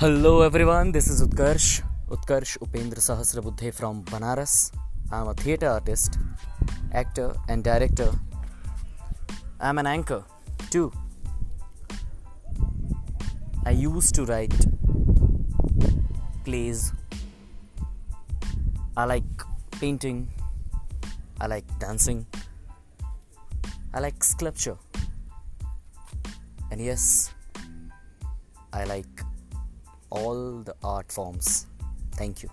Hello everyone, this is Utkarsh, Utkarsh Upendra Sahasrabuddhe from Banaras. I'm a theatre artist, actor, and director. I'm an anchor too. I used to write plays. I like painting. I like dancing. I like sculpture. And yes, I like all the art forms. Thank you.